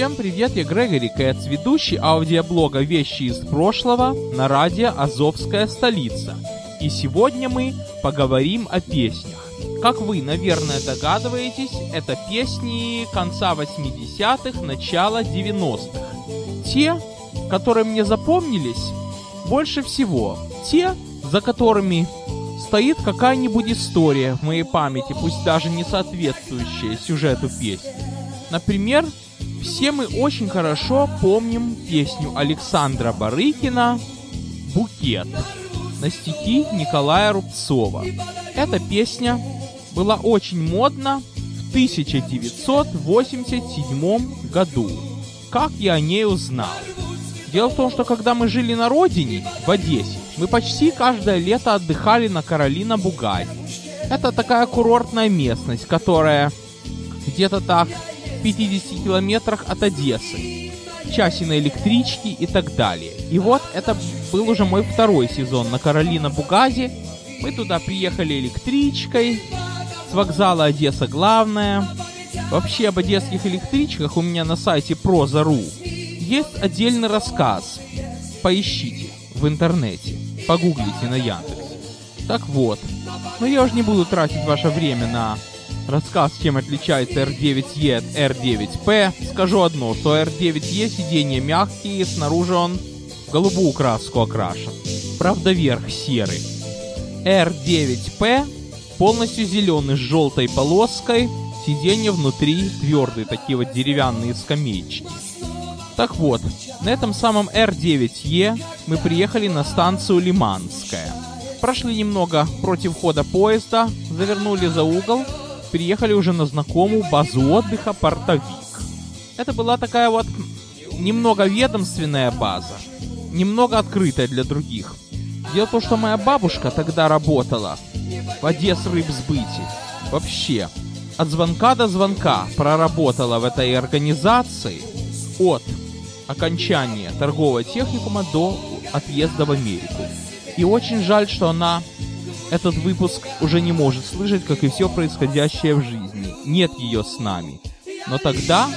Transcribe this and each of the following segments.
Всем привет, я Грегори Кэтс, ведущий аудиоблога «Вещи из прошлого» на радио «Азовская столица». И сегодня мы поговорим о песнях. Как вы, наверное, догадываетесь, это песни конца 80-х, начала 90-х. Те, которые мне запомнились больше всего. Те, за которыми стоит какая-нибудь история в моей памяти, пусть даже не соответствующая сюжету песни. Например, все мы очень хорошо помним песню Александра Барыкина «Букет» на стихи Николая Рубцова. Эта песня была очень модна в 1987 году. Как я о ней узнал? Дело в том, что когда мы жили на родине, в Одессе, мы почти каждое лето отдыхали на Каролина Бугаре. Это такая курортная местность, которая где-то так 50 километрах от Одессы, часе на электричке и так далее. И вот это был уже мой второй сезон на Каролина Бугазе. Мы туда приехали электричкой, с вокзала Одесса главная. Вообще об одесских электричках у меня на сайте Prozа.ru есть отдельный рассказ. Поищите в интернете, погуглите на Яндексе. Так вот, но я уже не буду тратить ваше время на рассказ, чем отличается R9E от R9P, скажу одно, что R9E сиденья мягкие, снаружи он голубую краску окрашен. Правда, верх серый. R9P полностью зеленый с желтой полоской, сиденья внутри твердые, такие вот деревянные скамеечки. Так вот, на этом самом R9E мы приехали на станцию Лиманская. Прошли немного против хода поезда, завернули за угол переехали уже на знакомую базу отдыха «Портовик». Это была такая вот немного ведомственная база, немного открытая для других. Дело в том, что моя бабушка тогда работала в Одесс-рыбсбыте. Вообще, от звонка до звонка проработала в этой организации от окончания торгового техникума до отъезда в Америку. И очень жаль, что она этот выпуск уже не может слышать, как и все происходящее в жизни. Нет ее с нами. Но тогда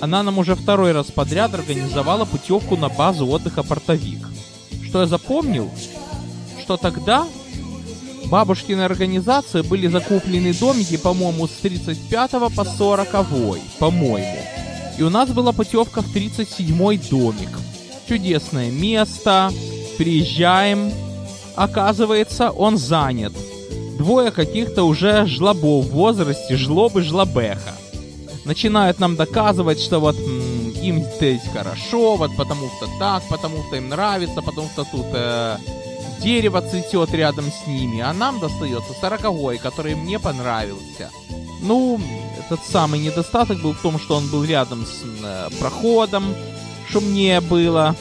она нам уже второй раз подряд организовала путевку на базу отдыха «Портовик». Что я запомнил, что тогда бабушкины организации были закуплены домики, по-моему, с 35 по 40, по-моему. И у нас была путевка в 37 домик. Чудесное место, приезжаем, Оказывается, он занят. Двое каких-то уже жлобов в возрасте, жлобы жлобеха. Начинают нам доказывать, что вот м, им здесь хорошо, вот потому что так, потому что им нравится, потому что тут э, дерево цветет рядом с ними, а нам достается сороковой, который мне понравился. Ну, этот самый недостаток был в том, что он был рядом с э, проходом, шумнее было.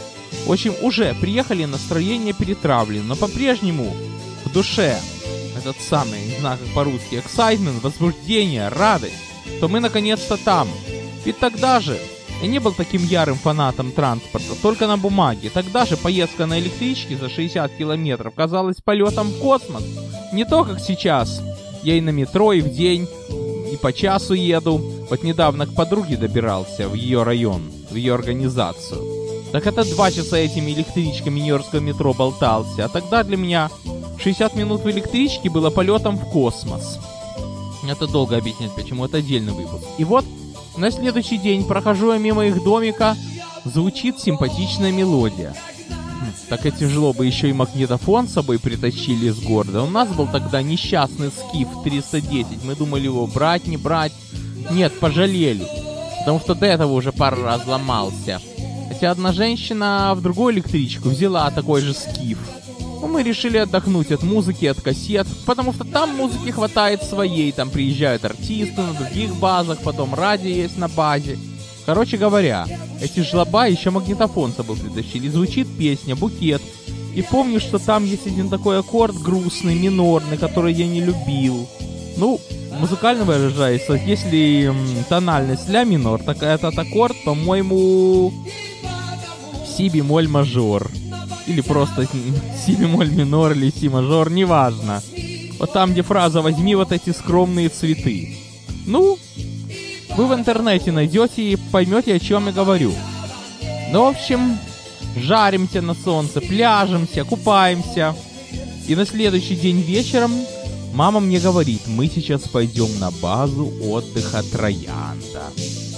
В общем, уже приехали, настроение перетравлено, но по-прежнему в душе этот самый, не знаю как по-русски, excitement, возбуждение, радость, то мы наконец-то там. Ведь тогда же я не был таким ярым фанатом транспорта, только на бумаге. Тогда же поездка на электричке за 60 километров казалась полетом в космос. Не то, как сейчас. Я и на метро, и в день, и по часу еду. Вот недавно к подруге добирался в ее район, в ее организацию. Так это два часа этими электричками Нью-Йоркского метро болтался. А тогда для меня 60 минут в электричке было полетом в космос. Это долго объяснять, почему это отдельный выпуск. И вот на следующий день прохожу я мимо их домика, звучит симпатичная мелодия. Хм. так эти жлобы еще и магнитофон с собой притащили из города. У нас был тогда несчастный скиф 310. Мы думали его брать, не брать. Нет, пожалели. Потому что до этого уже пару раз ломался. Хотя одна женщина в другую электричку взяла такой же скиф. Но мы решили отдохнуть от музыки, от кассет, потому что там музыки хватает своей. Там приезжают артисты на других базах, потом радио есть на базе. Короче говоря, эти жлоба еще магнитофон с собой притащили. Звучит песня «Букет». И помню, что там есть один такой аккорд грустный, минорный, который я не любил. Ну, музыкально выражаясь, если тональность ля минор, так этот аккорд, по-моему, си бемоль мажор. Или просто си бемоль минор или си мажор, неважно. Вот там, где фраза «возьми вот эти скромные цветы». Ну, вы в интернете найдете и поймете, о чем я говорю. Ну, в общем, жаримся на солнце, пляжемся, купаемся. И на следующий день вечером мама мне говорит, мы сейчас пойдем на базу отдыха Троянда.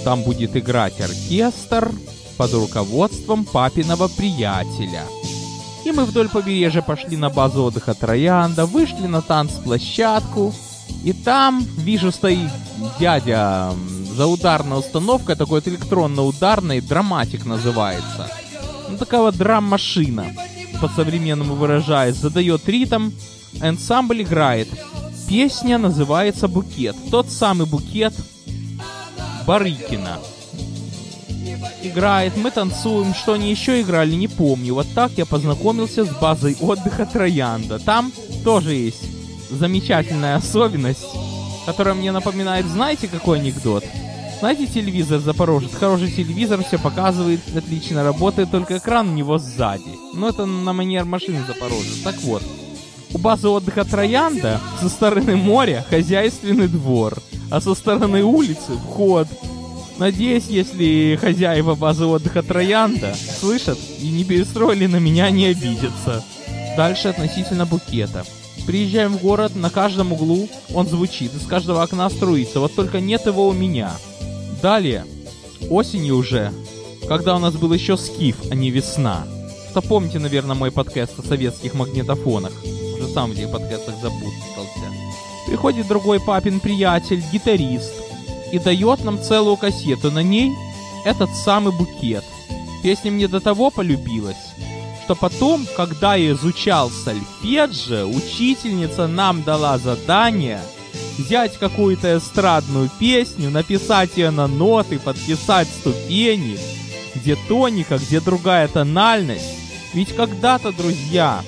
Там будет играть оркестр под руководством папиного приятеля. И мы вдоль побережья пошли на базу отдыха Троянда, вышли на танцплощадку, и там, вижу, стоит дядя за ударной установкой, такой вот электронно-ударный, драматик называется. Ну, такая вот драм-машина, по-современному выражаясь, задает ритм, ансамбль играет. Песня называется «Букет». Тот самый букет Барыкина. Играет, мы танцуем, что они еще играли, не помню. Вот так я познакомился с базой отдыха Троянда. Там тоже есть замечательная особенность, которая мне напоминает, знаете, какой анекдот? Знаете, телевизор Запорожец, хороший телевизор, все показывает, отлично работает, только экран у него сзади. Ну, это на манер машины Запорожец. Так вот, у базы отдыха Троянда со стороны моря хозяйственный двор, а со стороны улицы вход. Надеюсь, если хозяева базы отдыха Троянда слышат и не перестроили на меня, не обидятся. Дальше относительно букета. Приезжаем в город, на каждом углу он звучит, из каждого окна струится, вот только нет его у меня. Далее, осенью уже, когда у нас был еще скиф, а не весна. Что помните, наверное, мой подкаст о советских магнитофонах. Уже сам в этих подкастах запутался. Приходит другой папин приятель, гитарист, и дает нам целую кассету. На ней этот самый букет. Песня мне до того полюбилась, что потом, когда я изучал сольфеджио, учительница нам дала задание взять какую-то эстрадную песню, написать ее на ноты, подписать ступени, где тоника, где другая тональность. Ведь когда-то, друзья,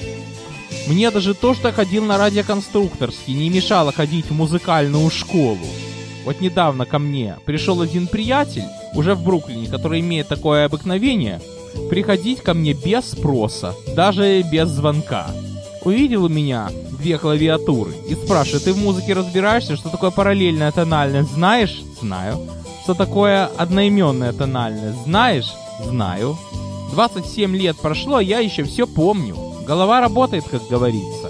мне даже то, что ходил на радиоконструкторский, не мешало ходить в музыкальную школу. Вот недавно ко мне пришел один приятель, уже в Бруклине, который имеет такое обыкновение, приходить ко мне без спроса, даже без звонка. Увидел у меня две клавиатуры и спрашивает, ты в музыке разбираешься, что такое параллельная тональность, знаешь? Знаю. Что такое одноименная тональность, знаешь? Знаю. 27 лет прошло, я еще все помню. Голова работает, как говорится.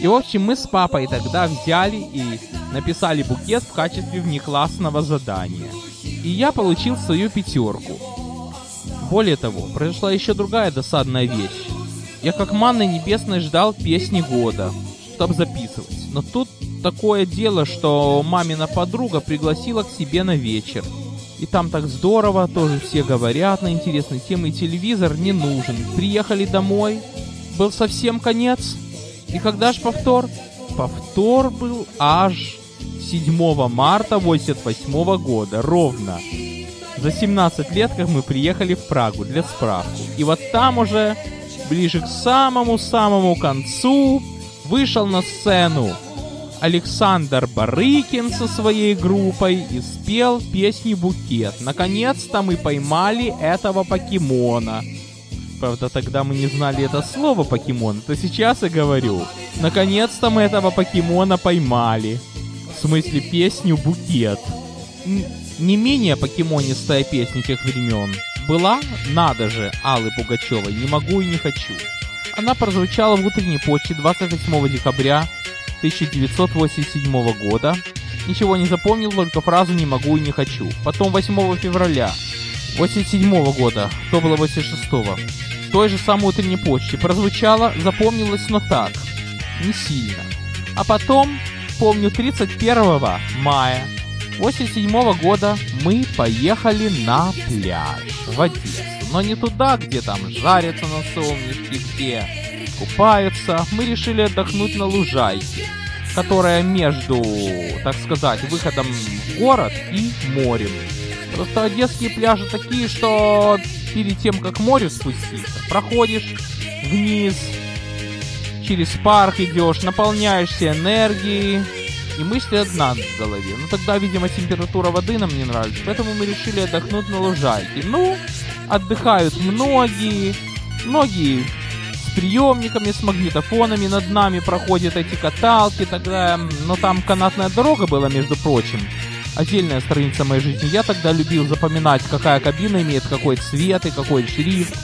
И в общем мы с папой тогда взяли и написали букет в качестве внеклассного задания. И я получил свою пятерку. Более того, произошла еще другая досадная вещь. Я как манны небесной ждал песни года, чтобы записывать. Но тут такое дело, что мамина подруга пригласила к себе на вечер. И там так здорово, тоже все говорят на интересные темы, телевизор не нужен. Приехали домой, был совсем конец. И когда ж повтор? Повтор был аж 7 марта 88 года, ровно. За 17 лет, как мы приехали в Прагу для справку. И вот там уже, ближе к самому-самому концу, вышел на сцену Александр Барыкин со своей группой и спел песню «Букет». Наконец-то мы поймали этого покемона. Правда, тогда мы не знали это слово покемон, то сейчас я говорю. Наконец-то мы этого покемона поймали. В смысле песню «Букет». Не менее покемонистая песня тех времен была «Надо же» Аллы Пугачевой «Не могу и не хочу». Она прозвучала в утренней почте 28 декабря 1987 года. Ничего не запомнил, только фразу «не могу и не хочу». Потом 8 февраля 87 года, то было 86 -го. той же самой утренней почте. Прозвучало, запомнилось, но так, не сильно. А потом, помню, 31 мая 87 года мы поехали на пляж в Одессу. Но не туда, где там жарятся на солнышке, где купаются. Мы решили отдохнуть на лужайке, которая между, так сказать, выходом в город и морем. Просто одесские пляжи такие, что перед тем, как к морю спуститься, проходишь вниз, через парк идешь, наполняешься энергией, и мысли одна в голове. Ну тогда, видимо, температура воды нам не нравится, поэтому мы решили отдохнуть на лужайке. Ну, отдыхают многие, многие с приемниками, с магнитофонами, над нами проходят эти каталки, тогда, но там канатная дорога была, между прочим, отдельная страница моей жизни. Я тогда любил запоминать, какая кабина имеет какой цвет и какой шрифт.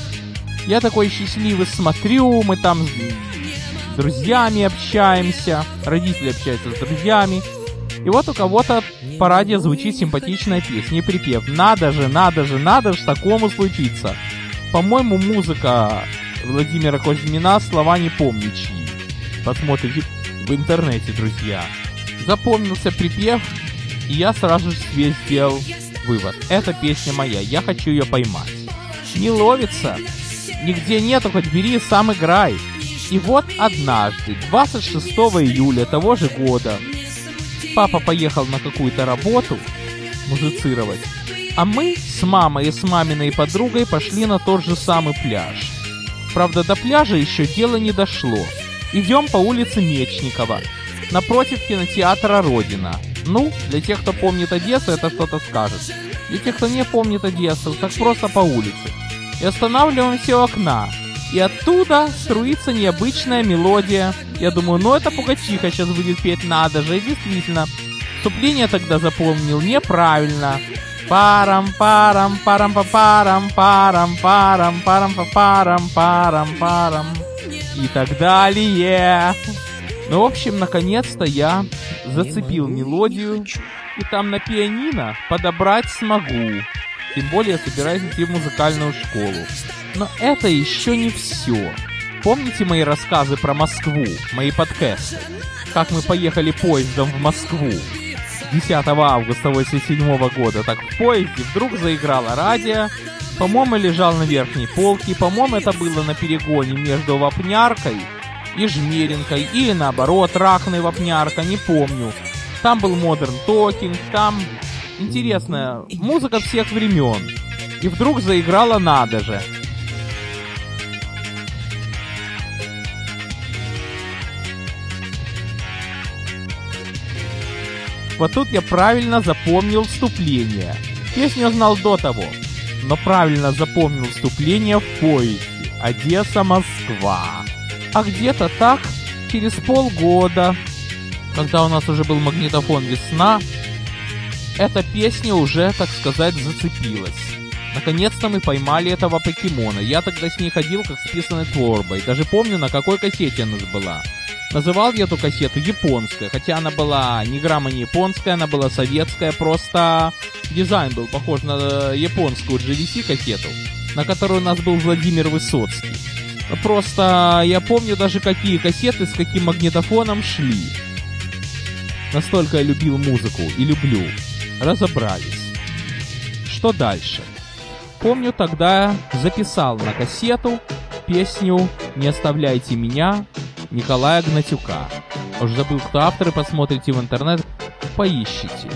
Я такой счастливый смотрю, мы там с друзьями общаемся, родители общаются с друзьями. И вот у кого-то по радио звучит симпатичная песня припев «Надо же, надо же, надо же такому случиться». По-моему, музыка Владимира Кузьмина слова не помню чьи. Посмотрите в интернете, друзья. Запомнился припев, и я сразу же себе сделал вывод. Эта песня моя, я хочу ее поймать. Не ловится, нигде нету, хоть бери, сам играй. И вот однажды, 26 июля того же года, папа поехал на какую-то работу музицировать, а мы с мамой и с маминой подругой пошли на тот же самый пляж. Правда, до пляжа еще дело не дошло. Идем по улице Мечникова, напротив кинотеатра «Родина». Ну, для тех, кто помнит Одессу, это что-то скажет. Для тех, кто не помнит Одессу, так просто по улице. И останавливаемся у окна, и оттуда струится необычная мелодия. Я думаю, ну это Пугачиха сейчас будет петь, надо же. Действительно, вступление тогда запомнил неправильно. Парам, парам, парам, па парам, парам, парам, парам, па парам, парам, парам. И так далее. Ну, в общем, наконец-то я зацепил мелодию. И там на пианино подобрать смогу. Тем более собираюсь идти в музыкальную школу. Но это еще не все. Помните мои рассказы про Москву, мои подкасты? Как мы поехали поездом в Москву 10 августа 87 года. Так в поезде вдруг заиграло радио. По-моему, лежал на верхней полке. По-моему, это было на перегоне между Вапняркой и Жмеринкой. Или наоборот, Рахной Вапнярка, не помню. Там был Modern Talking, там интересная музыка всех времен. И вдруг заиграла «Надо же». Вот тут я правильно запомнил вступление. Песню знал до того, но правильно запомнил вступление в поезде Одесса-Москва. А где-то так, через полгода, когда у нас уже был магнитофон «Весна», эта песня уже, так сказать, зацепилась. Наконец-то мы поймали этого покемона. Я тогда с ней ходил как с писаной творбой. Даже помню, на какой кассете она была. Называл я эту кассету японская, хотя она была ни грамма не японская, она была советская, просто дизайн был похож на японскую GVC кассету, на которой у нас был Владимир Высоцкий. Просто я помню даже какие кассеты с каким магнитофоном шли. Настолько я любил музыку и люблю. Разобрались. Что дальше? Помню, тогда записал на кассету песню «Не оставляйте меня» Николая Гнатюка. Уж забыл, кто автор, и посмотрите в интернет, поищите.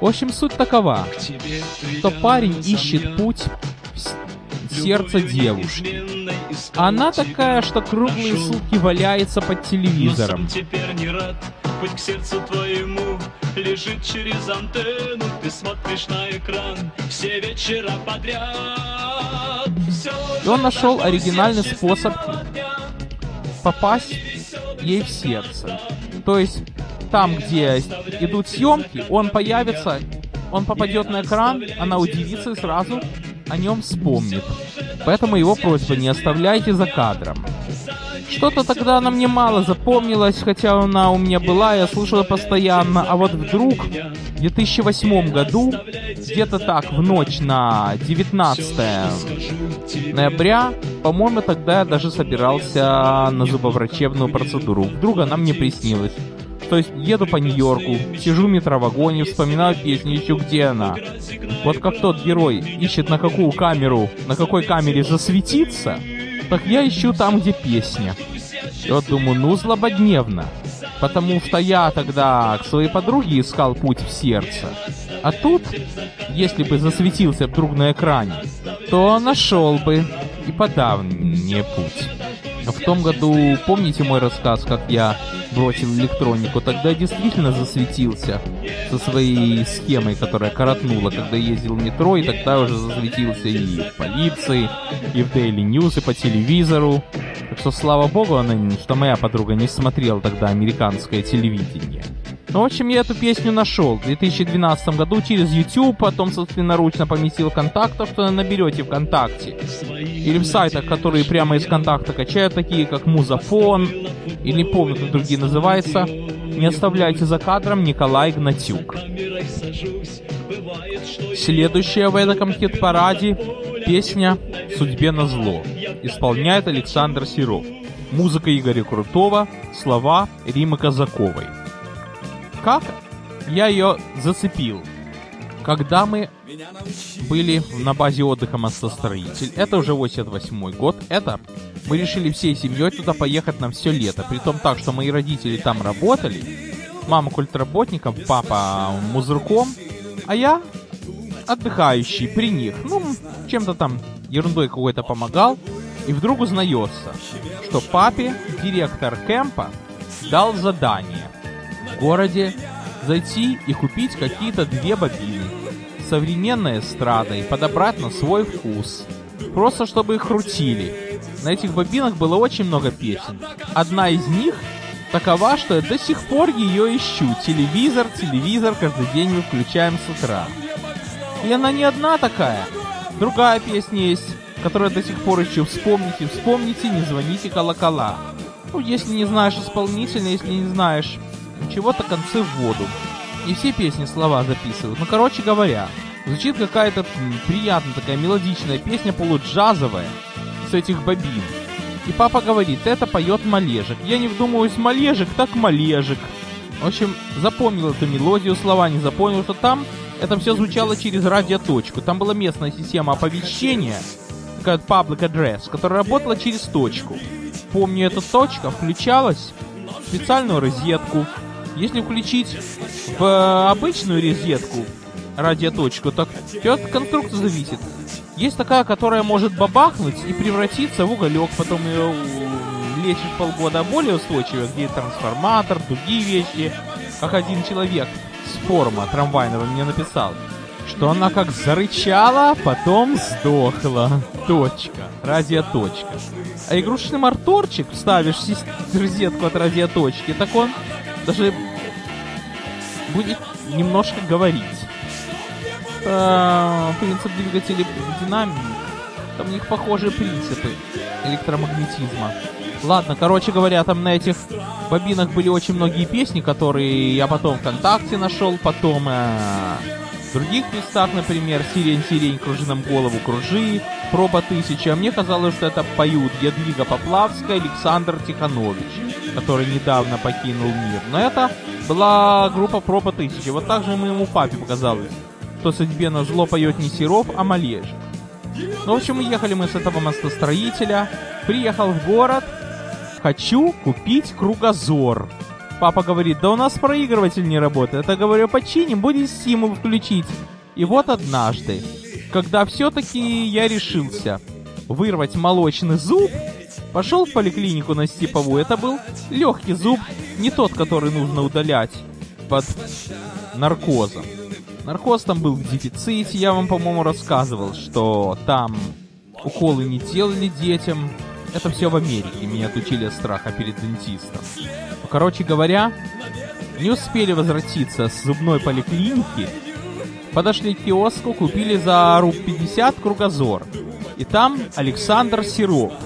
В общем, суть такова, что парень ищет путь в сердце девушки. Она такая, что круглые сутки валяется под телевизором. теперь не рад, путь к сердцу твоему лежит через антенну, ты смотришь на экран все вечера подряд. И он нашел оригинальный способ попасть ей в сердце. То есть там, где идут съемки, он появится, он попадет на экран, она удивится и сразу о нем вспомнит. Поэтому его просьба не оставляйте за кадром. Что-то тогда она мне мало запомнилась, хотя она у меня была, я слушала постоянно. А вот вдруг в 2008 году, где-то так, в ночь на 19 ноября, по-моему, тогда я даже собирался на зубоврачебную процедуру. Вдруг она мне приснилась. То есть еду по Нью-Йорку, сижу в метровагоне, вспоминаю песню, ищу где она. Вот как тот герой ищет на какую камеру, на какой камере засветиться, так я ищу там, где песня. И вот думаю, ну злободневно. Потому что я тогда к своей подруге искал путь в сердце. А тут, если бы засветился вдруг на экране, то нашел бы и подав мне путь. В том году, помните мой рассказ, как я бросил электронику? Тогда действительно засветился со своей схемой, которая коротнула, когда ездил в метро, и тогда уже засветился и в полиции, и в Daily News, и по телевизору. Так что, слава богу, она, что моя подруга не смотрела тогда американское телевидение. Ну, в общем, я эту песню нашел в 2012 году через YouTube, потом собственноручно поместил контактов, что наберете ВКонтакте. Или в сайтах, которые прямо из контакта качают, такие как Музафон, или не помню, как другие называются. Не оставляйте за кадром Николай Гнатюк. Следующая в этом хит-параде песня «Судьбе на зло» исполняет Александр Серов. Музыка Игоря Крутого, слова Римы Казаковой. Как я ее зацепил? Когда мы были на базе отдыха Мостостроитель, это уже 88 год, это мы решили всей семьей туда поехать на все лето. При том так, что мои родители там работали, мама культработником, папа музырком, а я отдыхающий при них. Ну, чем-то там ерундой какой-то помогал. И вдруг узнается, что папе директор кемпа дал задание в городе зайти и купить какие-то две бобины современной эстрадой, подобрать на свой вкус. Просто чтобы их крутили. На этих бобинах было очень много песен. Одна из них такова, что я до сих пор ее ищу. Телевизор, телевизор, каждый день мы включаем с утра. И она не одна такая. Другая песня есть, которую я до сих пор ищу. Вспомните, вспомните, не звоните колокола. Ну, если не знаешь исполнителя, если не знаешь чего-то концы в воду. И все песни слова записывают. Ну, короче говоря, звучит какая-то приятная такая мелодичная песня, полуджазовая, с этих бобин. И папа говорит, это поет Малежик. Я не вдумываюсь, Малежик, так Малежик. В общем, запомнил эту мелодию, слова не запомнил, что там это все звучало через радиоточку. Там была местная система оповещения, такая public address, которая работала через точку. Помню, эта точка включалась в специальную розетку, если включить в обычную розетку радиоточку, так все от конструкции зависит. Есть такая, которая может бабахнуть и превратиться в уголек, потом ее лечишь полгода более устойчивая, где трансформатор, другие вещи. Как один человек с форума трамвайного мне написал, что она как зарычала, потом сдохла. Точка. Радиоточка. А игрушечный моторчик вставишь в розетку от радиоточки, так он даже будет немножко говорить. А, принцип двигателей динамик. Там у них похожие принципы электромагнетизма. Ладно, короче говоря, там на этих бобинах были очень многие песни, которые я потом ВКонтакте нашел, потом э, в других местах, например, «Сирень, сирень, кружи нам голову, кружи», «Проба тысяча». Мне казалось, что это поют Едвига Поплавская, Александр Тиханович который недавно покинул мир. Но это была группа Проба Тысячи. Вот так же моему папе показалось, что судьбе на зло поет не Серов, а Малежик. Ну, в общем, уехали мы с этого мостостроителя. Приехал в город. Хочу купить кругозор. Папа говорит, да у нас проигрыватель не работает. Я говорю, починим, будет стимул включить. И вот однажды, когда все-таки я решился вырвать молочный зуб, Пошел в поликлинику на Степовую. Это был легкий зуб, не тот, который нужно удалять под наркозом. Наркоз там был в дефиците, я вам, по-моему, рассказывал, что там уколы не делали детям. Это все в Америке, меня отучили от страха перед дентистом. Короче говоря, не успели возвратиться с зубной поликлиники, подошли к киоску, купили за руб 50 кругозор. И там Александр Серов –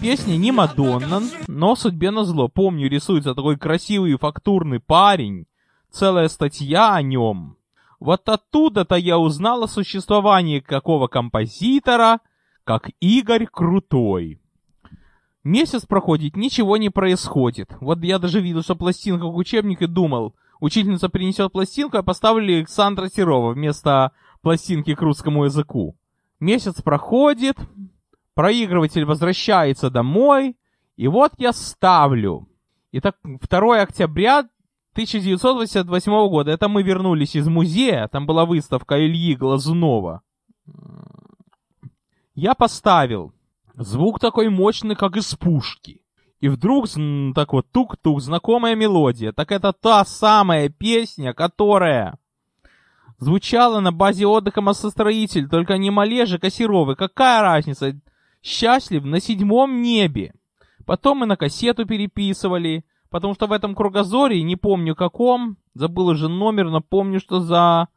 Песня не Мадонна, но судьбе на зло. Помню, рисуется такой красивый и фактурный парень. Целая статья о нем. Вот оттуда-то я узнал о существовании какого композитора, как Игорь Крутой. Месяц проходит, ничего не происходит. Вот я даже видел, что пластинка в учебник и думал, учительница принесет пластинку, а поставили Александра Серова вместо пластинки к русскому языку. Месяц проходит, проигрыватель возвращается домой, и вот я ставлю. Итак, 2 октября 1988 года. Это мы вернулись из музея, там была выставка Ильи Глазунова. Я поставил. Звук такой мощный, как из пушки. И вдруг, так вот, тук-тук, знакомая мелодия. Так это та самая песня, которая звучала на базе отдыха «Массостроитель», только не Малежик, а Серовы. Какая разница? Счастлив на седьмом небе. Потом мы на кассету переписывали, потому что в этом кругозоре, не помню каком, забыл уже номер, но помню, что за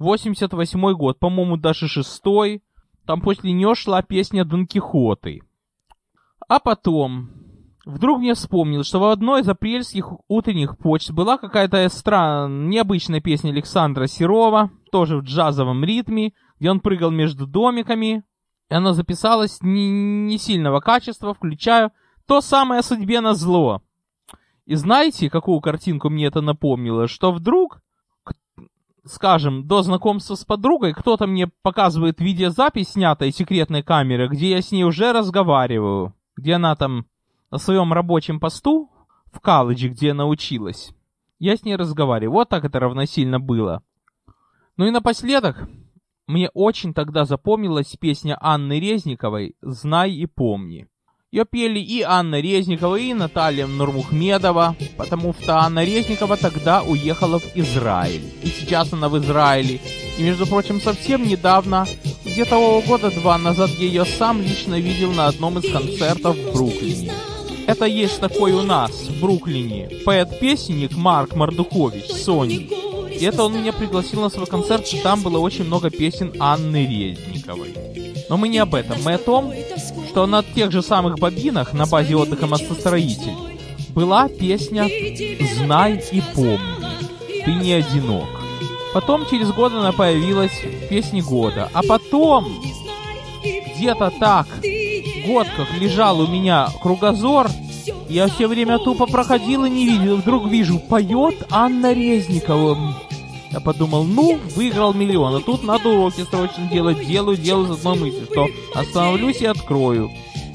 88 год, по-моему, даже шестой, там после нее шла песня Дон Кихоты. А потом, вдруг мне вспомнил, что в одной из апрельских утренних почт была какая-то странная, необычная песня Александра Серова, тоже в джазовом ритме, где он прыгал между домиками, она записалась не, не сильного качества, включая то самое судьбе на зло. И знаете, какую картинку мне это напомнило? Что вдруг скажем, до знакомства с подругой кто-то мне показывает видеозапись, снятая секретной камеры, где я с ней уже разговариваю, где она там на своем рабочем посту в колледже, где она училась. Я с ней разговариваю. Вот так это равносильно было. Ну и напоследок, мне очень тогда запомнилась песня Анны Резниковой «Знай и помни». Ее пели и Анна Резникова, и Наталья Нурмухмедова, потому что Анна Резникова тогда уехала в Израиль. И сейчас она в Израиле. И, между прочим, совсем недавно, где-то года два назад, я ее сам лично видел на одном из концертов в Бруклине. Это есть такой у нас, в Бруклине, поэт-песенник Марк Мардухович, Сони. Это он меня пригласил на свой концерт, и там было очень много песен Анны Резниковой. Но мы не об этом, мы о том, что на тех же самых бобинах на базе отдыха «Мостостроитель» была песня «Знай и помни, ты не одинок». Потом через год она появилась в песне года. А потом, где-то так, год как лежал у меня кругозор, я все время тупо проходил и не видел. Вдруг вижу, поет Анна Резникова. Я подумал, ну, выиграл миллион, а тут надо уроки срочно делать. Делаю, делаю с одной мыслью, что остановлюсь и открою.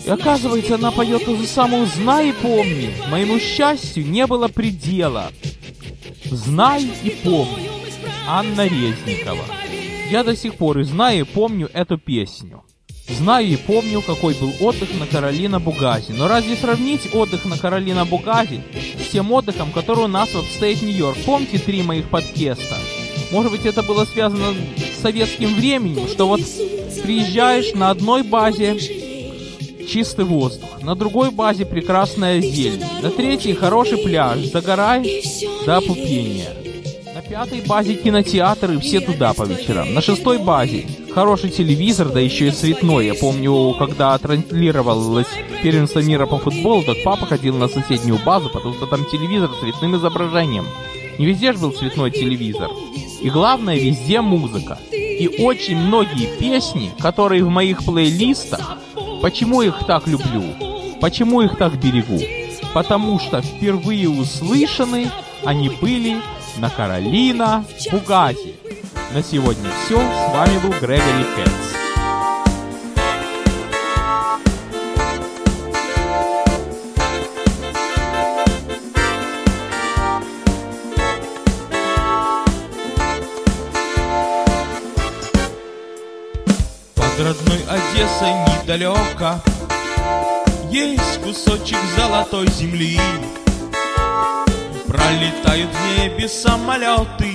И оказывается, она поет ту же самую «Знай и помни». Моему счастью не было предела. «Знай и помни». Анна Резникова. Я до сих пор и знаю и помню эту песню. Знаю и помню, какой был отдых на Каролина Бугази. Но разве сравнить отдых на Каролина Бугази с тем отдыхом, который у нас в Upstate New York? Помните три моих подкаста? Может быть, это было связано с советским временем, что вот приезжаешь на одной базе чистый воздух, на другой базе прекрасная зелень, на третьей хороший пляж, загорай до опупения. На пятой базе кинотеатр и все туда по вечерам. На шестой базе хороший телевизор, да еще и цветной. Я помню, когда транслировалось первенство мира по футболу, так папа ходил на соседнюю базу, потому что там телевизор с цветным изображением. Не везде же был цветной телевизор. И главное, везде музыка. И очень многие песни, которые в моих плейлистах, почему их так люблю? Почему их так берегу? Потому что впервые услышаны они были на Каролина Бугази. На сегодня все. С вами был Грегори Кэтс. Под родной Одессой недалеко Есть кусочек золотой земли Пролетают в небе самолеты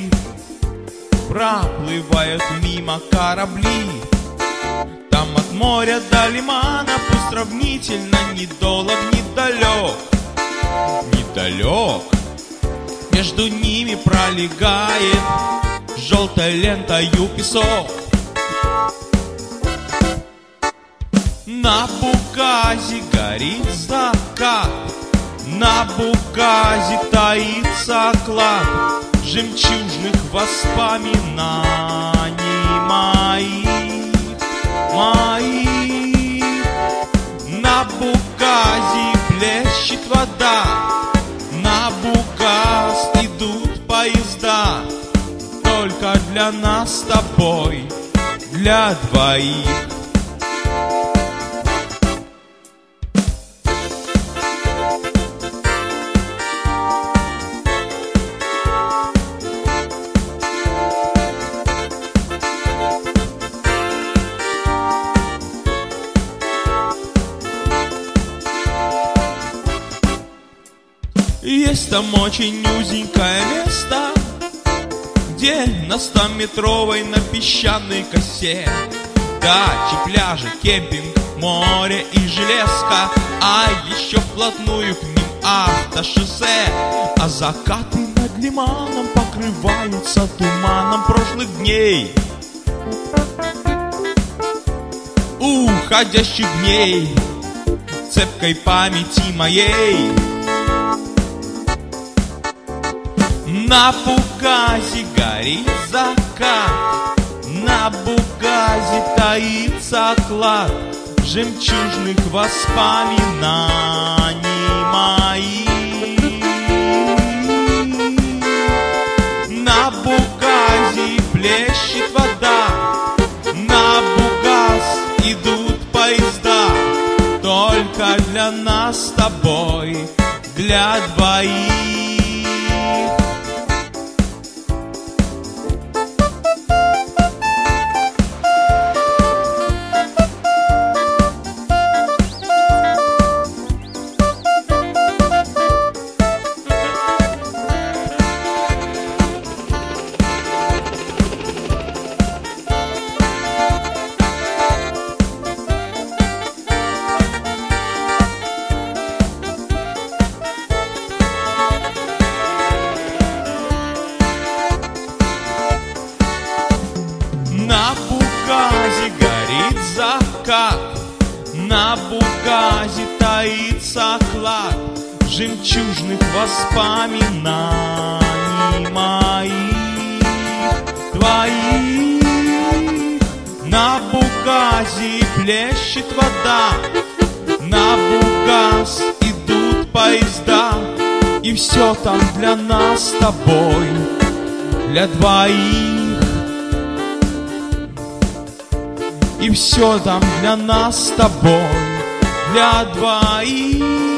Проплывают мимо корабли Там от моря до лимана Пусть сравнительно недолг, недалек. Недалек. Между ними пролегает Желтой лентою песок. На Бугазе горит закат. На Бугазе таится клад Жемчужных воспоминаний моих, моих. На Бугазе плещет вода На Бугаз идут поезда. Только для нас с тобой, для двоих Есть там очень узенькое место, Где на стометровой на песчаной косе Дачи, пляжи, кемпинг, море и железка А еще вплотную к ним автошоссе. А закаты над лиманом покрываются туманом прошлых дней. Уходящих дней Цепкой памяти моей На Бугазе горит закат На Бугазе таится клад Жемчужных воспоминаний моих. На Бугазе плещет вода. На Бугаз идут поезда. Только для нас с тобой Для двоих плещет вода На Бугаз идут поезда И все там для нас с тобой Для двоих И все там для нас с тобой, для двоих.